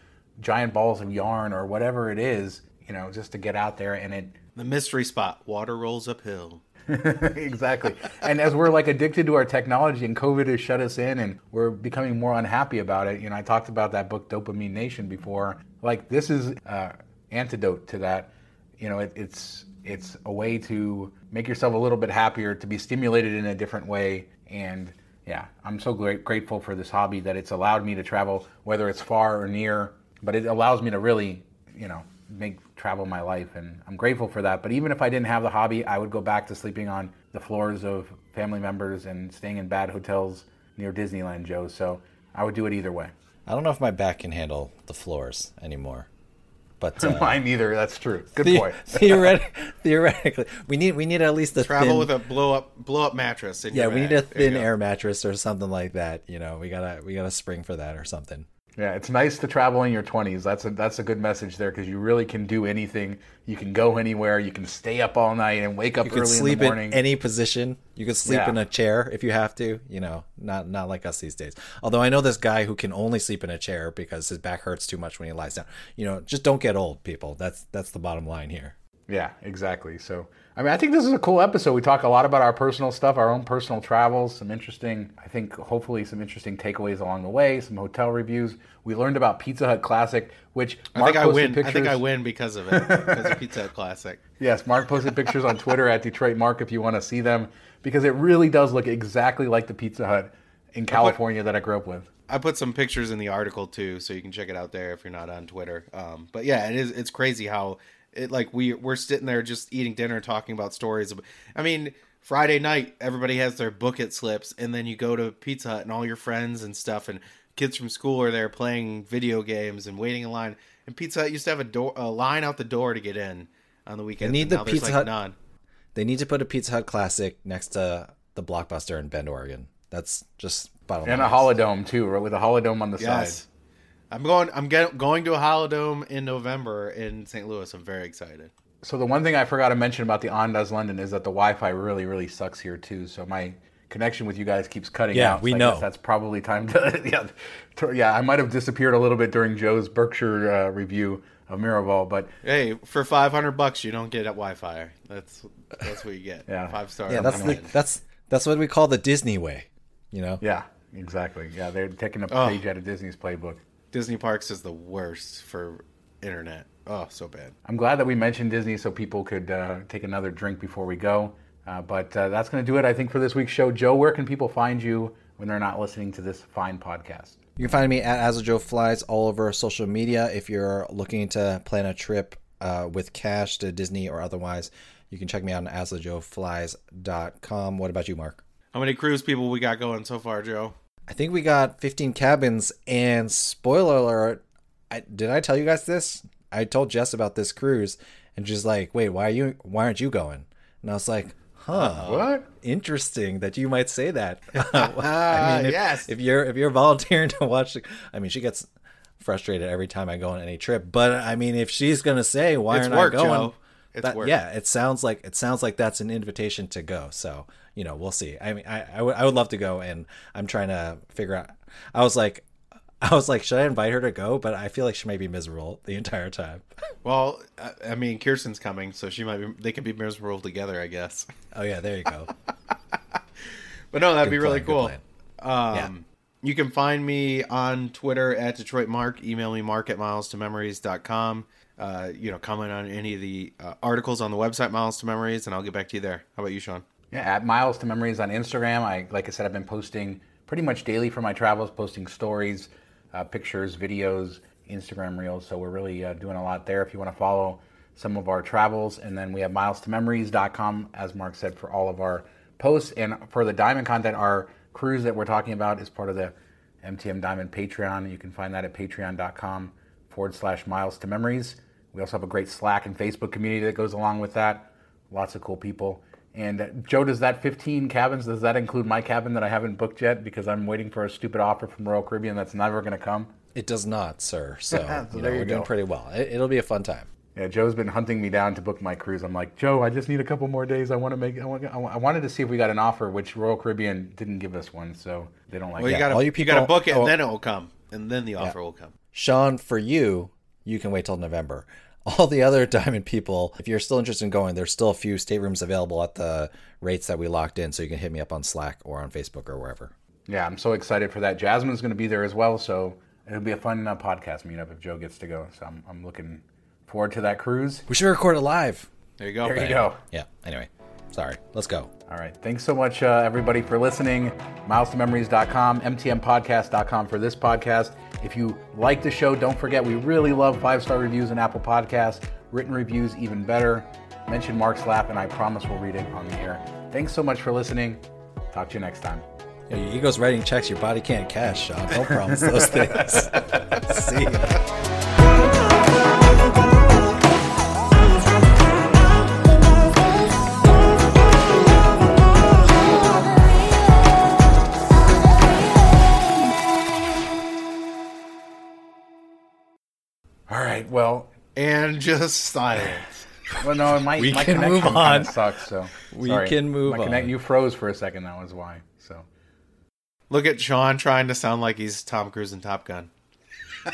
giant balls of yarn or whatever it is, you know, just to get out there and it The mystery spot. Water rolls uphill. exactly. And as we're like addicted to our technology and COVID has shut us in and we're becoming more unhappy about it, you know, I talked about that book Dopamine Nation before. Like this is uh, antidote to that. You know, it, it's it's a way to make yourself a little bit happier, to be stimulated in a different way, and yeah, I'm so great, grateful for this hobby that it's allowed me to travel, whether it's far or near. But it allows me to really, you know, make travel my life, and I'm grateful for that. But even if I didn't have the hobby, I would go back to sleeping on the floors of family members and staying in bad hotels near Disneyland, Joe. So I would do it either way. I don't know if my back can handle the floors anymore. But uh, Mine neither. That's true. Good the- point. theoretic- theoretically, we need we need at least a Travel thin, with a blow up blow up mattress. In yeah, your we need bag. a There you thin go. air mattress or something like that. You know, we gotta we gotta spring for that or something. Yeah, it's nice to travel in your 20s. That's a that's a good message there because you really can do anything. You can go anywhere. You can stay up all night and wake up You early could in sleep the in any position. You can sleep Yeah. in a chair if you have to. You know, not not like us these days. Although I know this guy who can only sleep in a chair because his back hurts too much when he lies down. You know, just don't get old, people. That's that's the bottom line here. Yeah, exactly. So, I mean, I think this is a cool episode. We talk a lot about our personal stuff, our own personal travels, some interesting, I think, hopefully, some interesting takeaways along the way, some hotel reviews. We learned about Pizza Hut Classic, which I Mark think I posted win. Pictures. I think I win because of it. Because of Pizza Hut Classic. Yes, Mark posted pictures on Twitter at Detroit Mark if you want to see them because it really does look exactly like the Pizza Hut in California that I grew up with. I put some pictures in the article too, so you can check it out there if you're not on Twitter. Um, but yeah, it is. It's crazy how it like we we're sitting there just eating dinner, talking about stories. I mean, Friday night everybody has their book it slips, and then you go to Pizza Hut and all your friends and stuff, and kids from school are there playing video games and waiting in line. And Pizza Hut used to have a door a line out the door to get in on the weekends. need the Pizza like, Hut- none. They need to put a Pizza Hut classic next to the Blockbuster in Bend, Oregon. That's just bottom And a line. holodome too, right? With a holodome on the Yes. side. I'm going. I'm get, going to a Holodome in November in St. Louis. I'm very excited. So the one thing I forgot to mention about the Andaz London is that the Wi-Fi really, really sucks here too. So my connection with you guys keeps cutting Yeah, out. we so I know. guess that's probably time to yeah, to- yeah. I might have disappeared a little bit during Joe's Berkshire uh, review of Miraval, but Hey, for 500 bucks, you don't get a Wi-Fi. That's that's what you get. Yeah. five star. Yeah, that's the, that's that's what we call the Disney way. You know, yeah, exactly. Yeah, they're taking a Oh. page out of Disney's playbook. Disney parks is the worst for internet. Oh, so bad. I'm glad that we mentioned Disney so people could uh, take another drink before we go. Uh, but uh, that's going to do it, I think, for this week's show. Joe, where can people find you when they're not listening to this fine podcast? You can find me at AsJoeFlies all over social media. If you're looking to plan a trip uh, with cash to Disney or otherwise, you can check me out on asjoeflies.com. What about you, Mark? How many cruise people we got going so far, Joe? I think we got 15 cabins, and spoiler alert, I, did I tell you guys this? I told Jess about this cruise, and she's like, "Wait, why are you? Why aren't you going?" And I was like, "Huh, What? Interesting that you might say that." I Ah, if, yes. if you're if you're volunteering to watch, the- I mean, she gets frustrated every time I go on any trip. But I mean, if she's gonna say, "Why It's aren't work, I going?" Joe. It's that- work. Yeah, it sounds like it sounds like that's an invitation to go. So you know, we'll see. I mean, I I would love to go, and I'm trying to figure out. I was like, I was like, should I invite her to go? But I feel like she may be miserable the entire time. Well, I, I mean, Kirsten's coming, so she might be. They could be miserable together, I guess. oh yeah, there you go. But no, that'd Good be really plan, good cool. Um, You can find me on Twitter at Detroit Mark. Email me mark at miles to memories.com. Uh, you know, comment on any of the uh, articles on the website Miles to Memories, and I'll get back to you there. How about you, Sean? Yeah, at Miles to Memories on Instagram. I like I said, I've been posting pretty much daily for my travels, posting stories, uh, pictures, videos, Instagram reels. So we're really uh, doing a lot there. If you want to follow some of our travels, and then we have miles to memories.com, as Mark said, for all of our posts and for the diamond content. Our cruise that we're talking about is part of the MTM Diamond Patreon. You can find that at patreon.com forward slash miles to memories. We also have a great Slack and Facebook community that goes along with that. Lots of cool people. And uh, Joe, does that 15 cabins, does that include my cabin that I haven't booked yet because I'm waiting for a stupid offer from Royal Caribbean that's never going to come? It does not, sir. So, So you know, we're doing pretty well. It, it'll be a fun time. Yeah, Joe's been hunting me down to book my cruise. I'm like, Joe, I just need a couple more days. I want to make. I, want, I wanted to see if we got an offer, which Royal Caribbean didn't give us one, so they don't like. Well, you that. gotta you you gotta book it, oh. and then it will come. and then the offer will come. Sean, for you, you can wait till November. All the other Diamond people, if you're still interested in going, there's still a few staterooms available at the rates that we locked in. So you can hit me up on Slack or on Facebook or wherever. Yeah, I'm so excited for that. Jasmine's going to be there as well, so it'll be a fun uh, podcast meetup if Joe gets to go. So I'm, I'm looking forward to that cruise. We should record it live. There you go. There you go. Yeah. Anyway, sorry. Let's go. All right. Thanks so much, uh, everybody, for listening. MilesToMemories.com, MTMPodcast.com for this podcast. If you like the show, don't forget we really love five star reviews in Apple Podcasts. Written reviews, even better. Mention Mark's Lap, and I promise we'll read it on the air. Thanks so much for listening. Talk to you next time. Yo, your ego's writing checks your body can't cash, Sean. Don't promise those things. See right. Well, And just silence. well no, my, We my can connection move kinda on. sucks. So We sorry. can move my connect- on. You froze for a second. That was why. So Look at Sean trying to sound like he's Tom Cruise in Top Gun.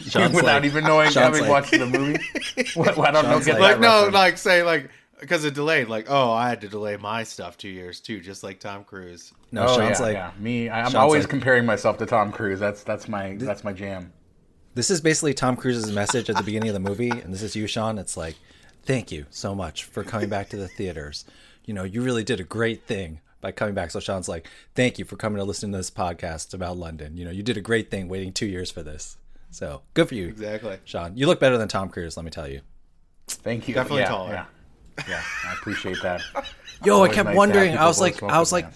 Sean's without like- even knowing, Sean's having like- watched the movie. Well, I don't know. Get like- that Like no, like say like because it delayed. Like oh, I had to delay my stuff two years too, just like Tom Cruise. No, oh, Sean's yeah, like, yeah. me. I- I'm Sean's always like- comparing myself to Tom Cruise. That's that's my that's my jam. This is basically Tom Cruise's message at the beginning of the movie, and this is you, Sean. It's like, thank you so much for coming back to the theaters. You know, you really did a great thing by coming back. So Sean's like, thank you for coming to listen to this podcast about London. You know, you did a great thing waiting two years for this. So good for you, Exactly. Sean. You look better than Tom Cruise, let me tell you. Thank you. Definitely yeah, taller. Yeah. yeah, I appreciate that. Yo, I kept nice wondering. I was like, I was like, me.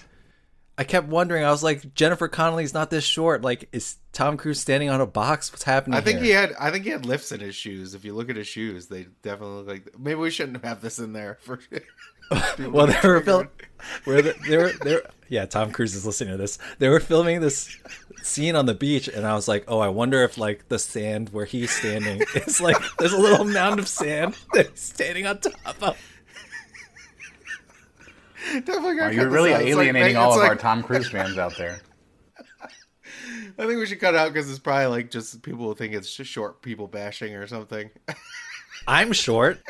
I kept wondering. I was like, Jennifer Connelly's not this short. Like, is Tom Cruise standing on a box? What's happening? I think here? he had. I think he had lifts in his shoes. If you look at his shoes, they definitely look like. Maybe we shouldn't have this in there for. well, they were film- where the, they were they were yeah. Tom Cruise is listening to this. They were filming this scene on the beach, and I was like, oh, I wonder if like the sand where he's standing is like there's a little mound of sand that he's standing on top of. definitely Wow, gotta you're really this out. It's like- alienating all of like- our Tom Cruise fans out there. I think we should cut out because it's probably like just people will think it's just short people bashing or something. I'm short.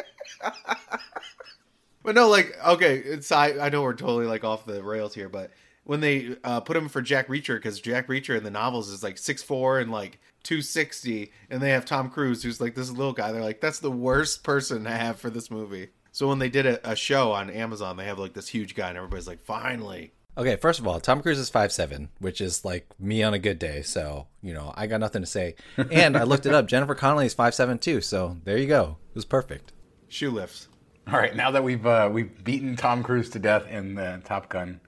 But no, like okay, it's I, I know we're totally like off the rails here, but when they uh, put him for Jack Reacher, because Jack Reacher in the novels is like six four and like two sixty, and they have Tom Cruise who's like this little guy. They're like that's the worst person to have for this movie. So when they did a, a show on Amazon, they have like this huge guy, and everybody's like, finally. Okay, first of all, Tom Cruise is five seven, which is like me on a good day. So you know, I got nothing to say. And I looked it up. Jennifer Connelly is five seven too. So there you go. It was perfect. Shoe lifts. All right, now that we've uh, we've beaten Tom Cruise to death in the Top Gun,